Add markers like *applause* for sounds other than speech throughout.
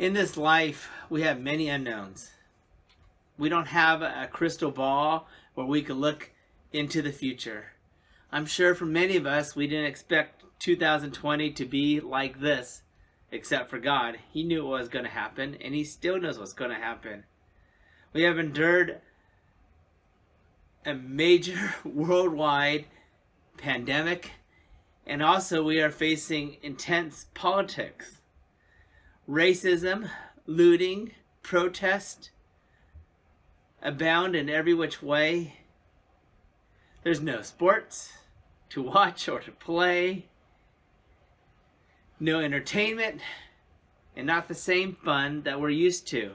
In this life, we have many unknowns. We don't have a crystal ball where we can look into the future. I'm sure for many of us, we didn't expect 2020 to be like this, except for God. He knew what was going to happen, and He still knows what's going to happen. We have endured a major *laughs* worldwide pandemic, and also we are facing intense politics, racism, looting, protest abound in every which way. There's no sports to watch or to play, no entertainment, and not the same fun that we're used to.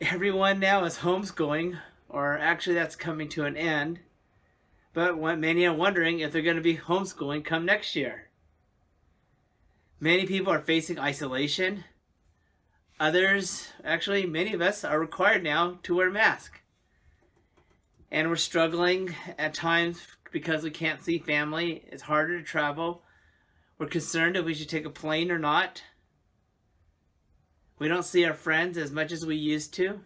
Everyone now is homeschooling, or actually, that's coming to an end. But many are wondering if they're going to be homeschooling come next year. Many people are facing isolation. Others, actually, many of us are required now to wear a mask. And we're struggling at times because we can't see family. It's harder to travel. We're concerned if we should take a plane or not. We don't see our friends as much as we used to.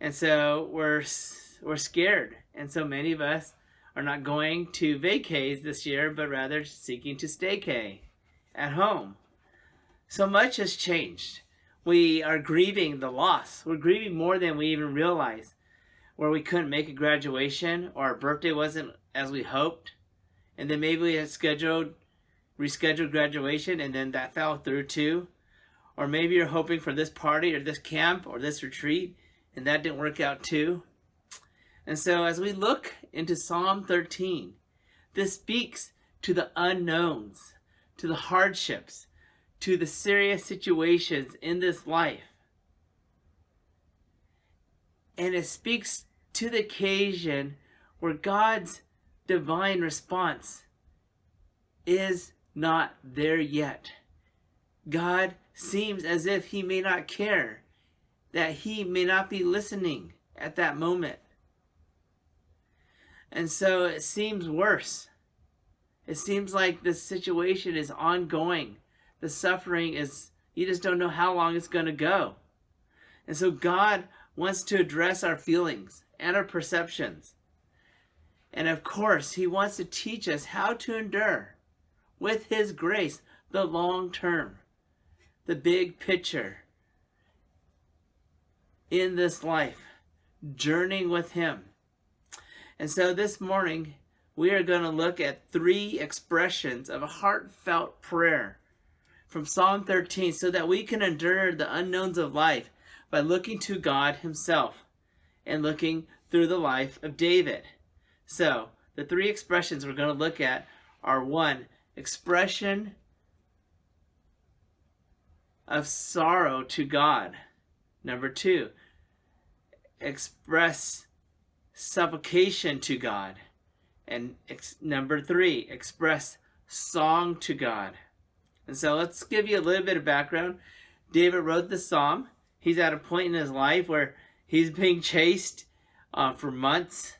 And so we're we're scared. And so many of us are not going to vacays this year, but rather seeking to staycay at home. So much has changed. We are grieving the loss. We're grieving more than we even realize. Where we couldn't make a graduation or our birthday wasn't as we hoped. And then maybe we had scheduled, rescheduled graduation and then that fell through too. Or maybe you're hoping for this party or this camp or this retreat and that didn't work out too. And so as we look into Psalm 13, this speaks to the unknowns, to the hardships, to the serious situations in this life. And it speaks to the occasion where God's divine response is not there yet. God seems as if he may not care, that he may not be listening at that moment. And so it seems worse. It seems like this situation is ongoing. The suffering is, you just don't know how long it's going to go. And so God wants to address our feelings and our perceptions. And of course, He wants to teach us how to endure with His grace the long term, the big picture in this life, journeying with Him. And so this morning, we are going to look at three expressions of a heartfelt prayer from Psalm 13 so that we can endure the unknowns of life by looking to God Himself and looking through the life of David. So, the three expressions we're going to look at are one, expression of sorrow to God. Number two, express supplication to God. And ex- number three, express song to God. And so let's give you a little bit of background. David wrote the psalm. He's at a point in his life where he's being chased uh, for months,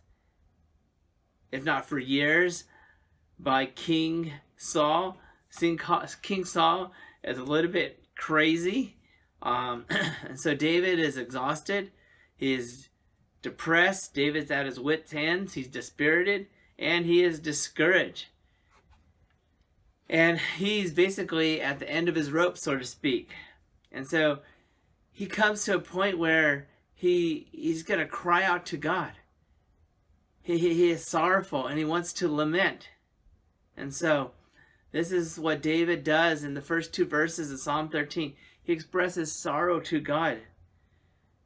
if not for years, by King Saul. King Saul is a little bit crazy. Um, *clears throat* and so David is exhausted. He's depressed. David's at his wits' ends. He's dispirited and he is discouraged. And he's basically at the end of his rope, so to speak. And so he comes to a point where he he's going to cry out to God. He, he, he is sorrowful and he wants to lament. And so this is what David does in the first two verses of Psalm 13. He expresses sorrow to God.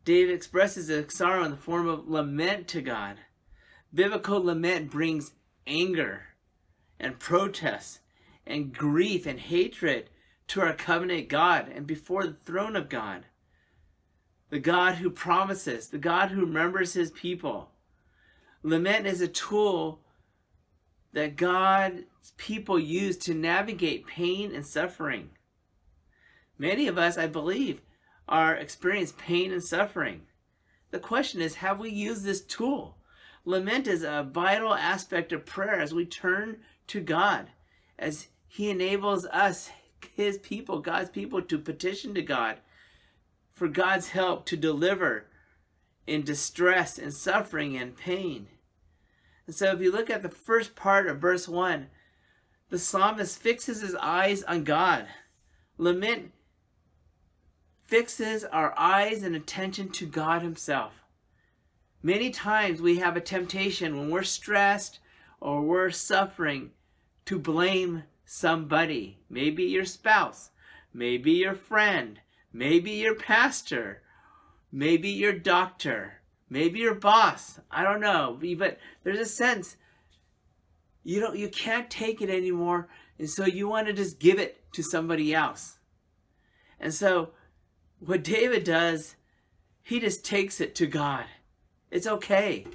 David expresses a sorrow in the form of lament to God. Biblical lament brings anger and protest and grief and hatred to our covenant God and before the throne of God. The God who promises, the God who remembers his people. Lament is a tool that God's people use to navigate pain and suffering. Many of us, I believe, are experiencing pain and suffering. The question is, have we used this tool? Lament is a vital aspect of prayer as we turn to God, as He enables us his people, God's people, to petition to God for God's help to deliver in distress and suffering and pain. And so if you look at the first part of verse 1, the psalmist fixes his eyes on God. Lament fixes our eyes and attention to God Himself. Many times we have a temptation when we're stressed or we're suffering to blame somebody. Maybe your spouse, maybe your friend, maybe your pastor, maybe your doctor, maybe your boss. I don't know, but there's a sense you don't you can't take it anymore and so you want to just give it to somebody else. And so what David does, he just takes it to God. It's okay.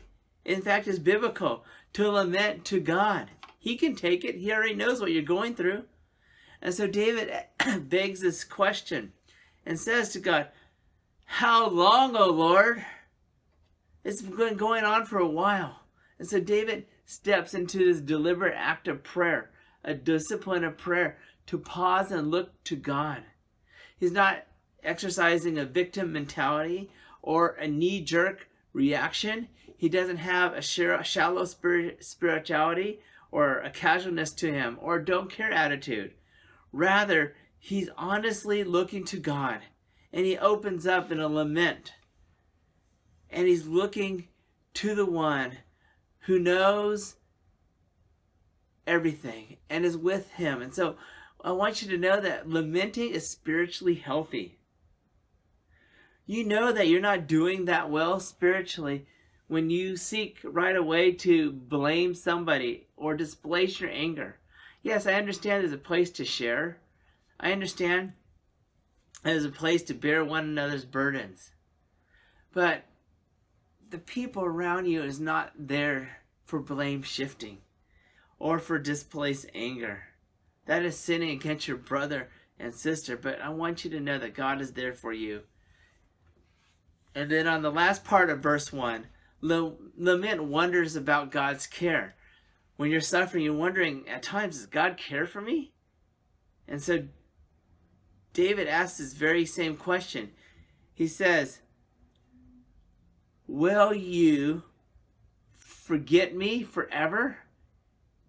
In fact, it's biblical to lament to God. He can take it. He already knows what you're going through. And so David *clears throat* begs this question and says to God, How long, O Lord? It's been going on for a while. And so David steps into this deliberate act of prayer, a discipline of prayer, to pause and look to God. He's not exercising a victim mentality or a knee jerk reaction. He doesn't have a shallow spirituality or a casualness to him or don't care attitude. Rather, he's honestly looking to God and he opens up in a lament and he's looking to the one who knows everything and is with him. And so I want you to know that lamenting is spiritually healthy you know that you're not doing that well spiritually when you seek right away to blame somebody or displace your anger. Yes, I understand there's a place to share. I understand there's a place to bear one another's burdens. But the people around you is not there for blame shifting or for displaced anger. That is sinning against your brother and sister, but I want you to know that God is there for you. And then on the last part of verse 1, lament wonders about God's care. When you're suffering, you're wondering at times, does God care for me? And so David asks this very same question. He says, Will you forget me forever?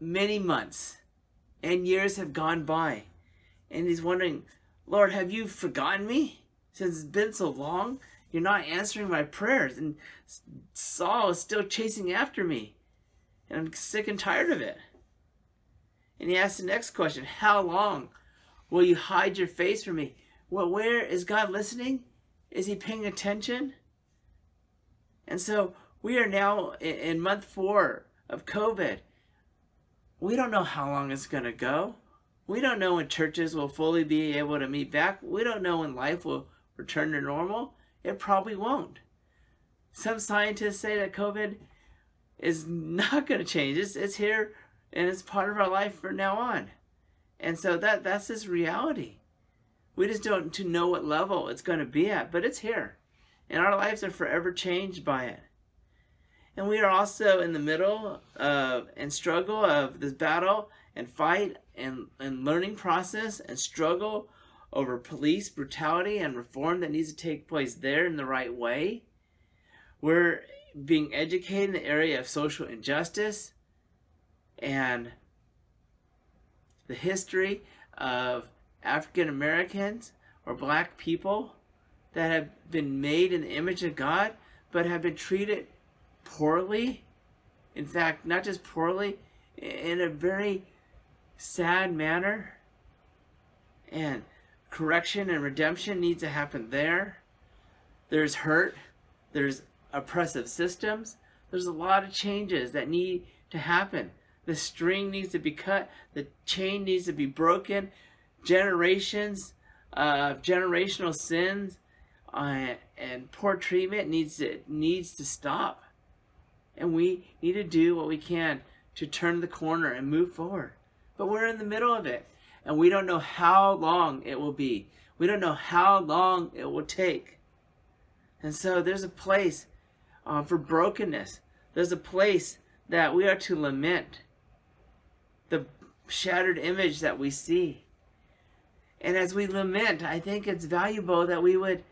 Many months and years have gone by. And he's wondering, Lord, have you forgotten me since it's been so long? You're not answering my prayers. And Saul is still chasing after me. And I'm sick and tired of it. And he asks the next question How long will you hide your face from me? Well, where is God listening? Is he paying attention? And so we are now in month four of COVID. We don't know how long it's going to go. We don't know when churches will fully be able to meet back. We don't know when life will return to normal. It probably won't. Some scientists say that COVID is not going to change. It's, it's here and it's part of our life from now on. And so that that's this reality. We just don't to know what level it's going to be at, but it's here. And our lives are forever changed by it. And we are also in the middle of and struggle of this battle and fight and, and learning process and struggle over police brutality and reform that needs to take place there in the right way. We're being educated in the area of social injustice and the history of African Americans or black people that have been made in the image of God but have been treated poorly. In fact, not just poorly, in a very sad manner. And correction and redemption needs to happen there. There's hurt. There's oppressive systems. There's a lot of changes that need to happen. The string needs to be cut. The chain needs to be broken. Generations of generational sins uh, and poor treatment needs to needs to stop. And we need to do what we can to turn the corner and move forward. But we're in the middle of it and we don't know how long it will be. We don't know how long it will take. And so there's a place uh, for brokenness. There's a place that we are to lament the shattered image that we see. And as we lament, I think it's valuable that we would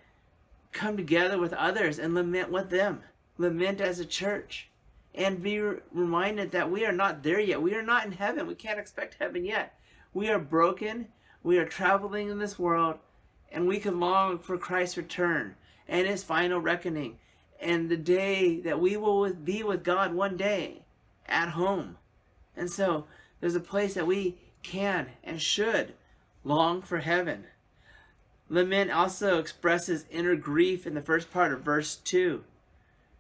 come together with others and lament with them. Lament as a church. And be reminded that we are not there yet. We are not in heaven. We can't expect heaven yet. We are broken. We are traveling in this world. And we can long for Christ's return and his final reckoning. And the day that we will be with God one day at home. And so there's a place that we can and should long for heaven. Lament also expresses inner grief in the first part of verse 2.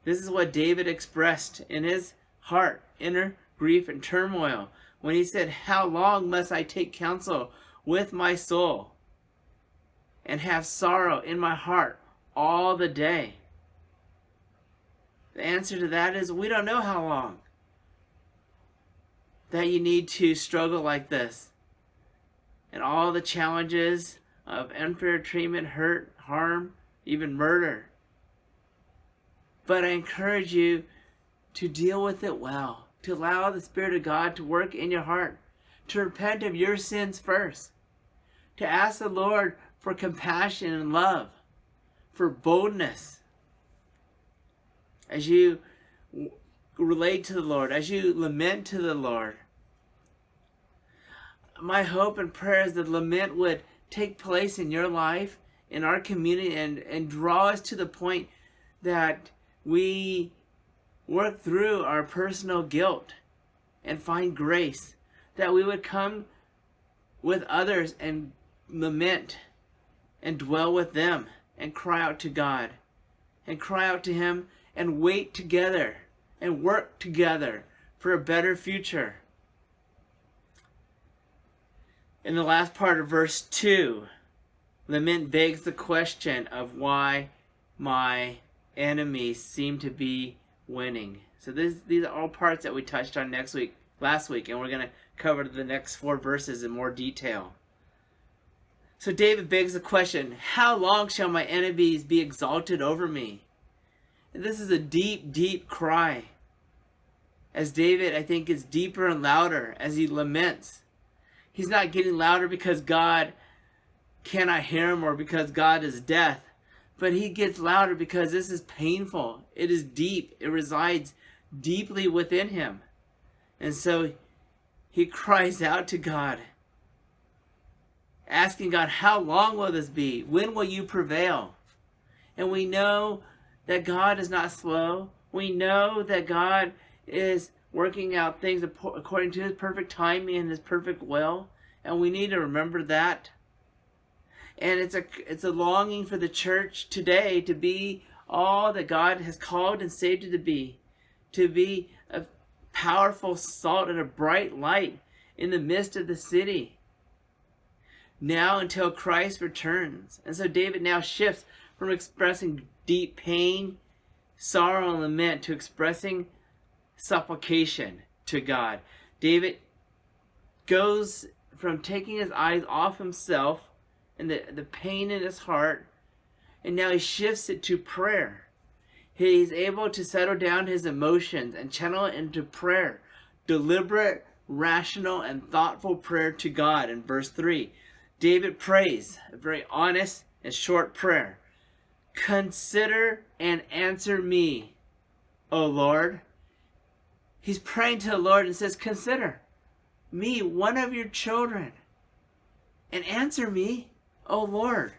This is what David expressed in his heart, inner grief and turmoil, when he said, How long must I take counsel with my soul and have sorrow in my heart all the day? The answer to that is we don't know how long that you need to struggle like this. And all the challenges of unfair treatment, hurt, harm, even murder. But I encourage you to deal with it well, to allow the Spirit of God to work in your heart, to repent of your sins first, to ask the Lord for compassion and love, for boldness. As you relate to the Lord, as you lament to the Lord. My hope and prayer is that lament would take place in your life, in our community, and, and draw us to the point that we work through our personal guilt and find grace. That we would come with others and lament and dwell with them and cry out to God and cry out to Him and wait together and work together for a better future. In the last part of verse 2, lament begs the question of why my enemies seem to be winning. So this, these are all parts that we touched on next week, last week, and we're going to cover the next four verses in more detail. So David begs the question, how long shall my enemies be exalted over me? This is a deep, deep cry. As David, I think, is deeper and louder as he laments. He's not getting louder because God cannot hear him or because God is deaf, but he gets louder because this is painful. It is deep. It resides deeply within him. And so he cries out to God, asking God, How long will this be? When will you prevail? And we know that God is not slow. We know that God is working out things according to his perfect timing and his perfect will. And we need to remember that. And it's a it's a longing for the church today to be all that God has called and saved it to be. To be a powerful salt and a bright light in the midst of the city. Now until Christ returns. And so David now shifts from expressing deep pain, sorrow, and lament to expressing supplication to God. David goes from taking his eyes off himself and the, the pain in his heart, and now he shifts it to prayer. He's able to settle down his emotions and channel it into prayer. Deliberate, rational, and thoughtful prayer to God. In verse 3, David prays a very honest and short prayer. Consider and answer me, O Lord. He's praying to the Lord and says, Consider me, one of your children, and answer me, O Lord.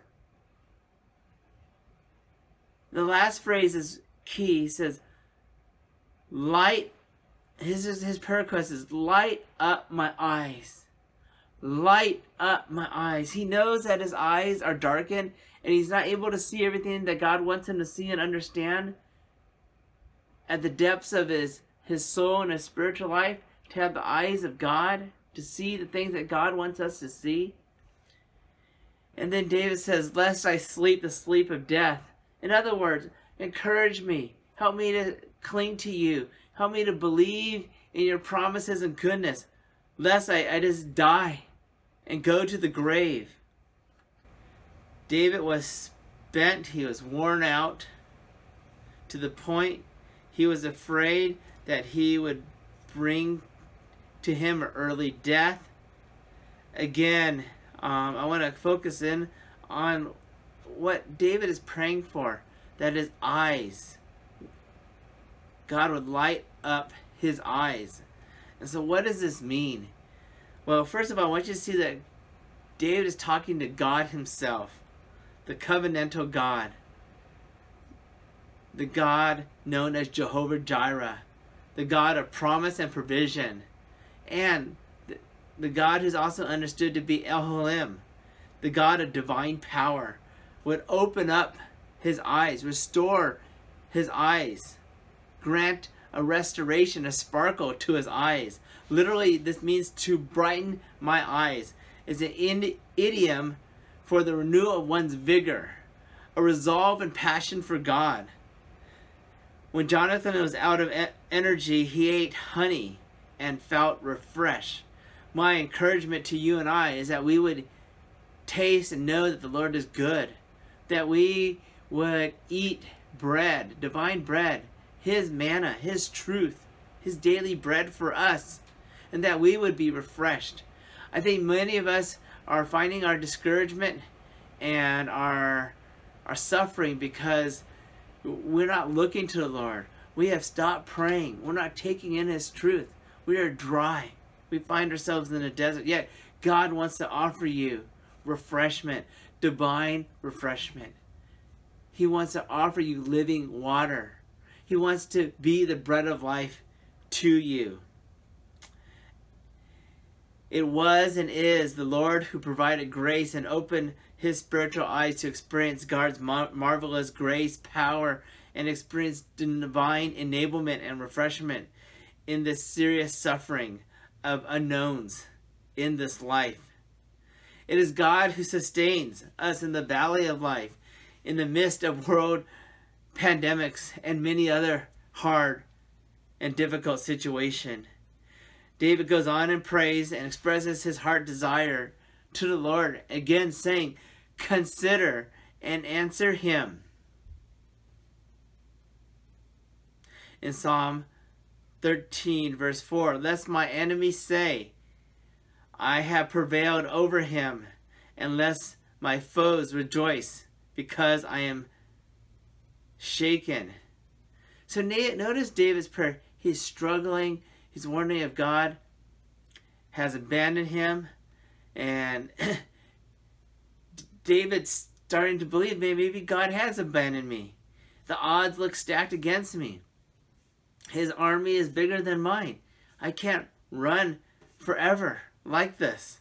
The last phrase is key. He says, Light, his, his prayer request is, Light up my eyes. Light up my eyes. He knows that his eyes are darkened and he's not able to see everything that God wants him to see and understand at the depths of his, his soul and his spiritual life, to have the eyes of God, to see the things that God wants us to see. And then David says, Lest I sleep the sleep of death. In other words, encourage me. Help me to cling to you. Help me to believe in your promises and goodness. Lest I, I just die and go to the grave. David was spent, he was worn out to the point he was afraid that he would bring to him early death. Again, um, I want to focus in on what David is praying for that his eyes, God would light up his eyes. And so, what does this mean? Well, first of all, I want you to see that David is talking to God himself, the covenantal God, the God known as Jehovah Jireh, the God of promise and provision, and the God who's also understood to be Elohim, the God of divine power, would open up his eyes, restore his eyes, grant a restoration, a sparkle to his eyes. Literally, this means to brighten my eyes. Is an idiom for the renewal of one's vigor, a resolve and passion for God. When Jonathan was out of energy, he ate honey and felt refreshed my encouragement to you and I is that we would taste and know that the Lord is good, that we would eat bread, divine bread, His manna, His truth, His daily bread for us, and that we would be refreshed. I think many of us are finding our discouragement and our our suffering because we're not looking to the Lord. We have stopped praying. We're not taking in His truth. We are dry we find ourselves in a desert. Yet God wants to offer you refreshment, divine refreshment. He wants to offer you living water. He wants to be the bread of life to you. It was and is the Lord who provided grace and opened his spiritual eyes to experience God's mar- marvelous grace, power, and experience divine enablement and refreshment in this serious suffering of unknowns in this life. It is God who sustains us in the valley of life, in the midst of world pandemics and many other hard and difficult situations. David goes on and prays and expresses his heart desire to the Lord, again saying, Consider and answer him. In Psalm 13, verse 4 Lest my enemies say, I have prevailed over him, and lest my foes rejoice because I am shaken. So notice David's prayer. He's struggling. He's wondering if God has abandoned him. And *clears throat* David's starting to believe maybe God has abandoned me. The odds look stacked against me. His army is bigger than mine. I can't run forever like this.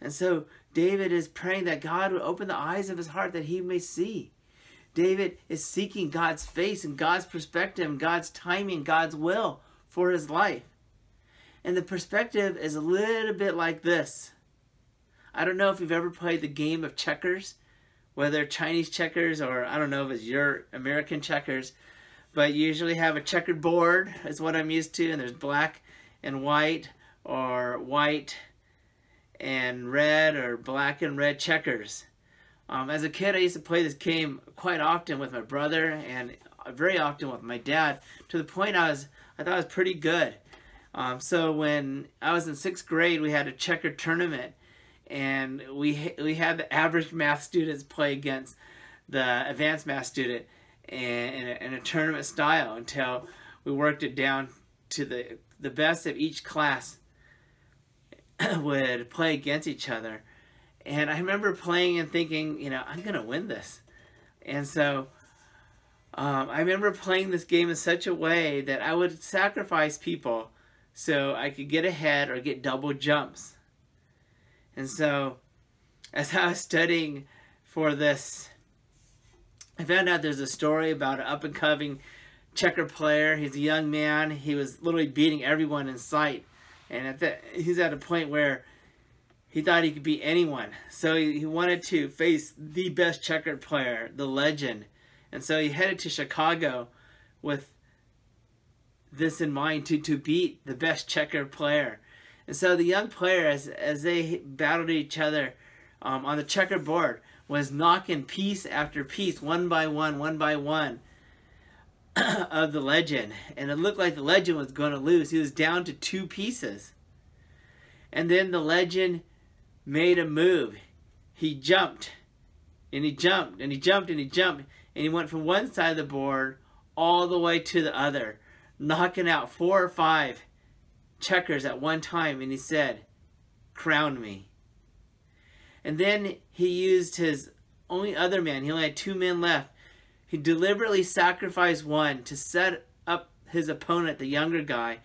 And so David is praying that God would open the eyes of his heart that he may see. David is seeking God's face and God's perspective and God's timing, God's will for his life. And the perspective is a little bit like this. I don't know if you've ever played the game of checkers, whether Chinese checkers or I don't know if it's your American checkers, but you usually have a checkered board is what I'm used to and there's black and white or white and red or black and red checkers. Um, as a kid I used to play this game quite often with my brother and very often with my dad to the point I was I thought I was pretty good. Um, so when I was in sixth grade we had a checker tournament and we we had the average math students play against the advanced math student in a, in a tournament style until we worked it down to the the best of each class *clears throat* would play against each other. And I remember playing and thinking, you know, I'm going to win this. And so um, I remember playing this game in such a way that I would sacrifice people so I could get ahead or get double jumps. And so as I was studying for this I found out there's a story about an up and coming checker player. He's a young man. He was literally beating everyone in sight, and at he's at a point where he thought he could beat anyone. So he, he wanted to face the best checker player, the legend, and so he headed to Chicago with this in mind to to beat the best checker player. And so the young player, as as they battled each other um, on the checkerboard, was knocking piece after piece, one by one, one by one, *clears throat* of the legend. And it looked like the legend was going to lose. He was down to two pieces. And then the legend made a move. He jumped and he jumped and he jumped and he jumped and he went from one side of the board all the way to the other, knocking out four or five checkers at one time. And he said, Crown me. And then he used his only other man, he only had two men left. He deliberately sacrificed one to set up his opponent, the younger guy.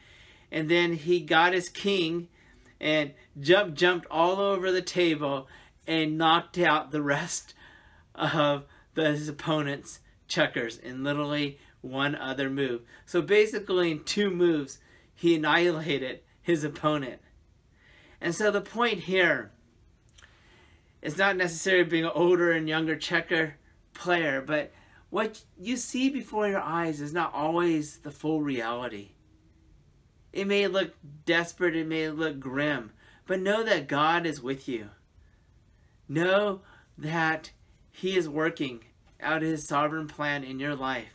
And then he got his king and jumped jumped all over the table and knocked out the rest of the, his opponent's checkers in literally one other move. So basically in two moves he annihilated his opponent. And so the point here is not necessarily being an older and younger checker player, but what you see before your eyes is not always the full reality. It may look desperate, it may look grim, but know that God is with you. Know that He is working out His sovereign plan in your life.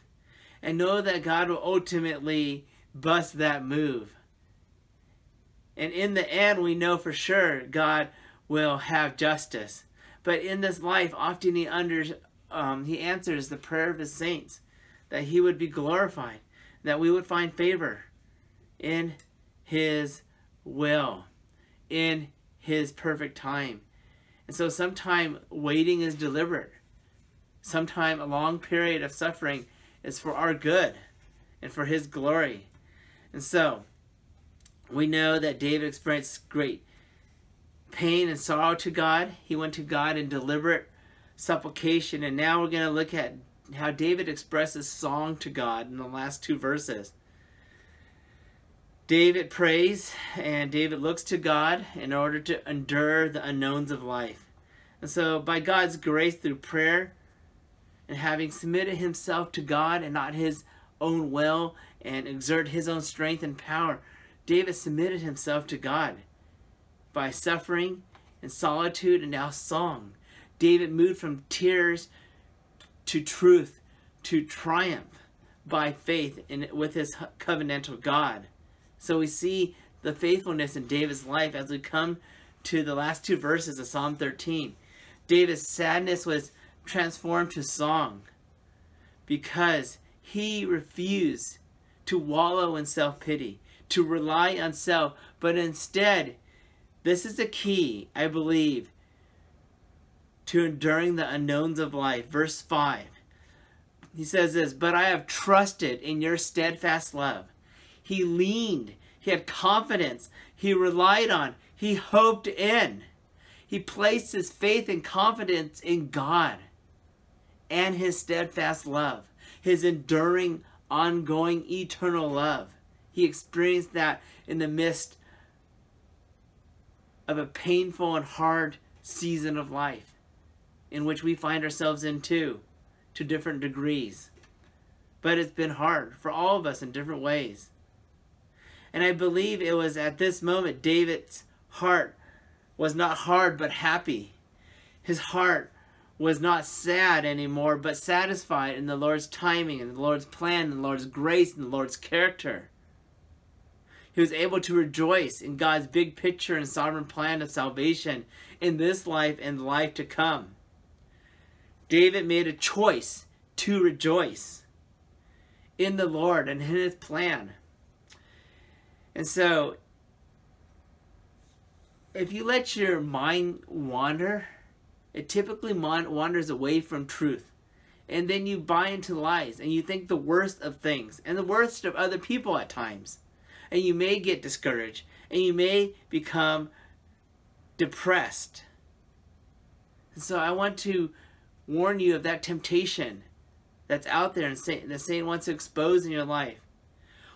And know that God will ultimately bust that move. And in the end, we know for sure God will have justice. But in this life, often He under, um, He answers the prayer of His saints that He would be glorified, that we would find favor in His will, in His perfect time. And so, sometime waiting is deliberate. Sometime a long period of suffering is for our good and for His glory. And so, we know that David experienced great pain and sorrow to God. He went to God in deliberate supplication. And now we're going to look at how David expresses song to God in the last two verses. David prays and David looks to God in order to endure the unknowns of life. And so, by God's grace through prayer and having submitted himself to God and not his own will and exert his own strength and power, David submitted himself to God by suffering and solitude and now song. David moved from tears to truth to triumph by faith in with his covenantal God. So we see the faithfulness in David's life as we come to the last two verses of Psalm 13. David's sadness was transformed to song because he refused to wallow in self pity, to rely on self, but instead this is the key, I believe, to enduring the unknowns of life. Verse 5. He says this, But I have trusted in your steadfast love. He leaned, he had confidence, he relied on, he hoped in. He placed his faith and confidence in God and his steadfast love, his enduring, ongoing, eternal love. He experienced that in the midst of a painful and hard season of life in which we find ourselves in too, to different degrees. But it's been hard for all of us in different ways. And I believe it was at this moment David's heart was not hard but happy. His heart was not sad anymore but satisfied in the Lord's timing and the Lord's plan and the Lord's grace and the Lord's character. He was able to rejoice in God's big picture and sovereign plan of salvation in this life and the life to come. David made a choice to rejoice in the Lord and in his plan. And so, if you let your mind wander, it typically wanders away from truth. And then you buy into lies and you think the worst of things and the worst of other people at times and you may get discouraged and you may become depressed. And so I want to warn you of that temptation that's out there and that Satan wants to expose in your life.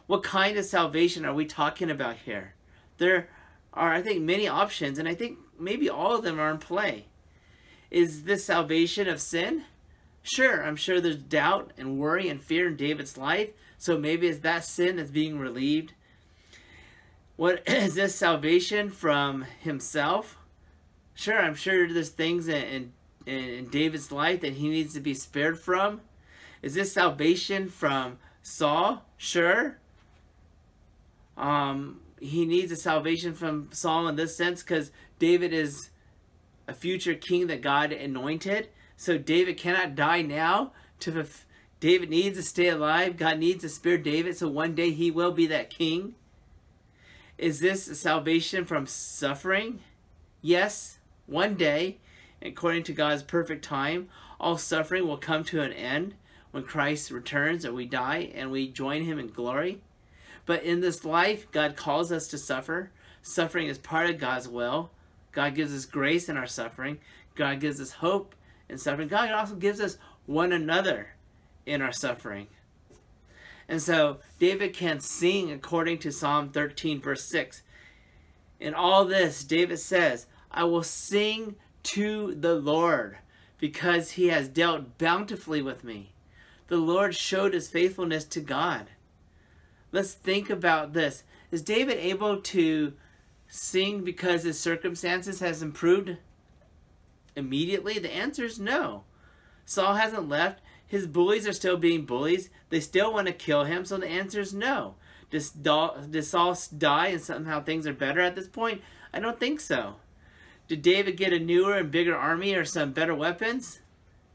What kind of salvation are we talking about here? There are, I think, many options, and I think maybe all of them are in play. Is this salvation of sin? Sure, I'm sure there's doubt and worry and fear in David's life, so maybe it's that sin that's being relieved. What *clears throat* is this salvation from himself? Sure, I'm sure there's things in, in, in David's life that he needs to be spared from. Is this salvation from Saul? Sure. Um, he needs a salvation from Saul in this sense because David is a future king that God anointed. So David cannot die now. To f- David needs to stay alive. God needs to spare David, so one day he will be that king. Is this salvation from suffering? Yes, one day, according to God's perfect time, all suffering will come to an end when Christ returns and we die and we join him in glory. But in this life, God calls us to suffer. Suffering is part of God's will. God gives us grace in our suffering. God gives us hope in suffering. God also gives us one another in our suffering. And so David can sing according to Psalm 13, verse 6. In all this, David says, I will sing to the Lord because he has dealt bountifully with me. The Lord showed his faithfulness to God. Let's think about this. Is David able to sing because his circumstances has improved immediately? The answer is no. Saul hasn't left. His bullies are still being bullies. They still want to kill him, so the answer is no. Does, does Saul die and somehow things are better at this point? I don't think so. Did David get a newer and bigger army or some better weapons?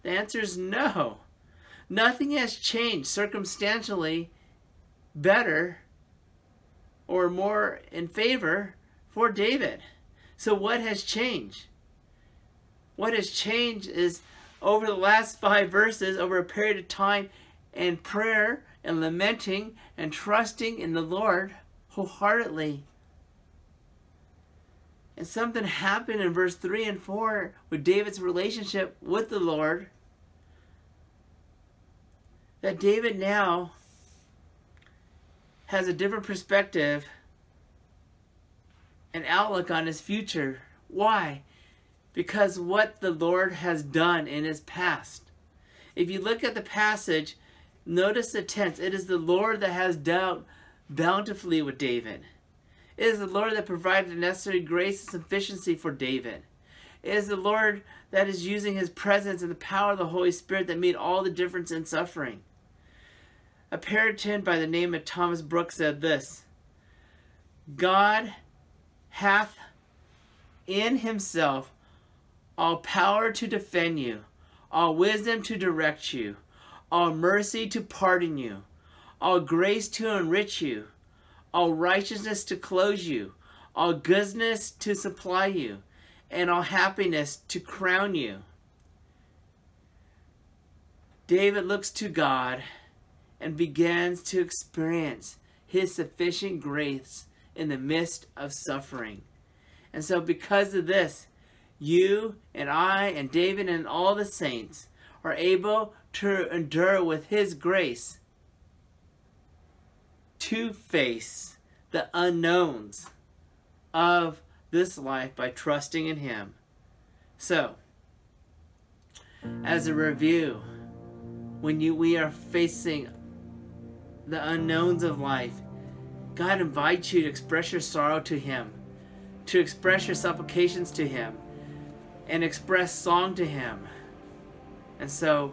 The answer is no. Nothing has changed circumstantially better or more in favor for David. So what has changed? What has changed is over the last five verses, over a period of time, and prayer and lamenting and trusting in the Lord wholeheartedly. And something happened in verse 3 and 4 with David's relationship with the Lord that David now has a different perspective and outlook on his future. Why? Because what the Lord has done in his past. If you look at the passage, notice the tense. It is the Lord that has dealt bountifully with David. It is the Lord that provided the necessary grace and sufficiency for David. It is the Lord that is using his presence and the power of the Holy Spirit that made all the difference in suffering. A Puritan by the name of Thomas Brooks said this God hath in himself all power to defend you, all wisdom to direct you, all mercy to pardon you, all grace to enrich you, all righteousness to close you, all goodness to supply you, and all happiness to crown you. David looks to God and begins to experience his sufficient grace in the midst of suffering. And so, because of this, you and I and David and all the saints are able to endure with his grace to face the unknowns of this life by trusting in him. So, as a review, when you we are facing the unknowns of life, God invites you to express your sorrow to Him, to express your supplications to Him, and express song to Him. And so,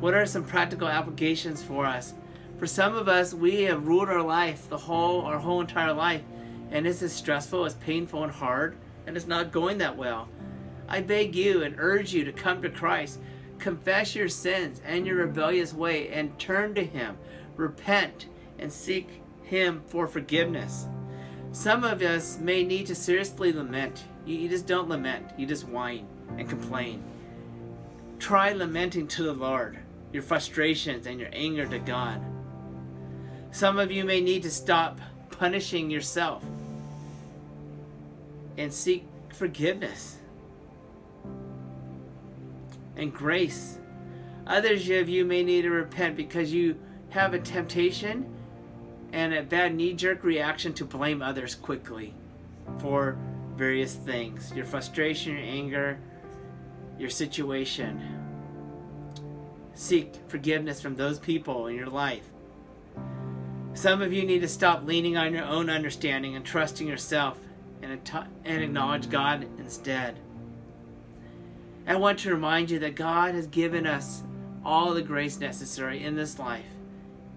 what are some practical applications for us? For some of us, we have ruled our life, the whole, our whole entire life, and this is stressful, it's painful and hard, and it's not going that well. I beg you and urge you to come to Christ, confess your sins and your rebellious way, and turn to Him repent, and seek Him for forgiveness. Some of us may need to seriously lament. You, you just don't lament, you just whine and complain. Try lamenting to the Lord your frustrations and your anger to God. Some of you may need to stop punishing yourself and seek forgiveness and grace. Others of you may need to repent because you have a temptation and a bad knee jerk reaction to blame others quickly for various things your frustration, your anger, your situation. Seek forgiveness from those people in your life. Some of you need to stop leaning on your own understanding and trusting yourself and, and acknowledge God instead. I want to remind you that God has given us all the grace necessary in this life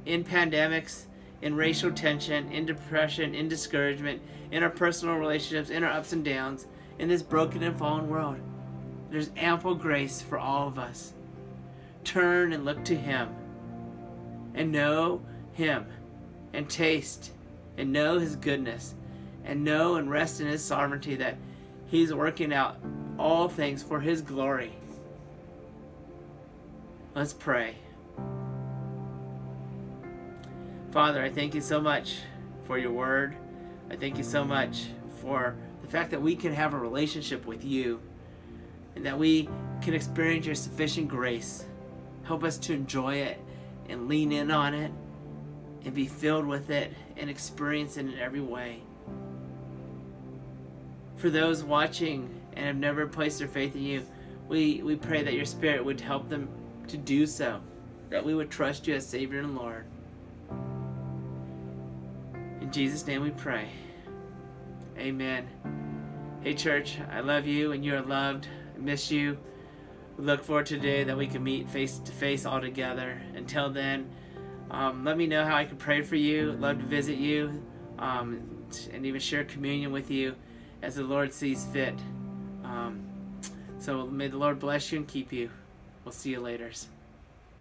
in pandemics, in racial tension, in depression, in discouragement, in our personal relationships, in our ups and downs, in this broken and fallen world. There's ample grace for all of us. Turn and look to Him and know Him and taste and know His goodness and know and rest in His sovereignty that He's working out all things for His glory. Let's pray. Father, I thank you so much for your word. I thank you so much for the fact that we can have a relationship with you and that we can experience your sufficient grace. Help us to enjoy it and lean in on it and be filled with it and experience it in every way. For those watching and have never placed their faith in you, we, we pray that your Spirit would help them to do so, that we would trust you as Savior and Lord. In Jesus' name we pray. Amen. Hey, church, I love you and you are loved. Miss you. We look forward to today that we can meet face to face all together. Until then, um, let me know how I can pray for you. Love to visit you um, and even share communion with you as the Lord sees fit. Um, so may the Lord bless you and keep you. We'll see you later.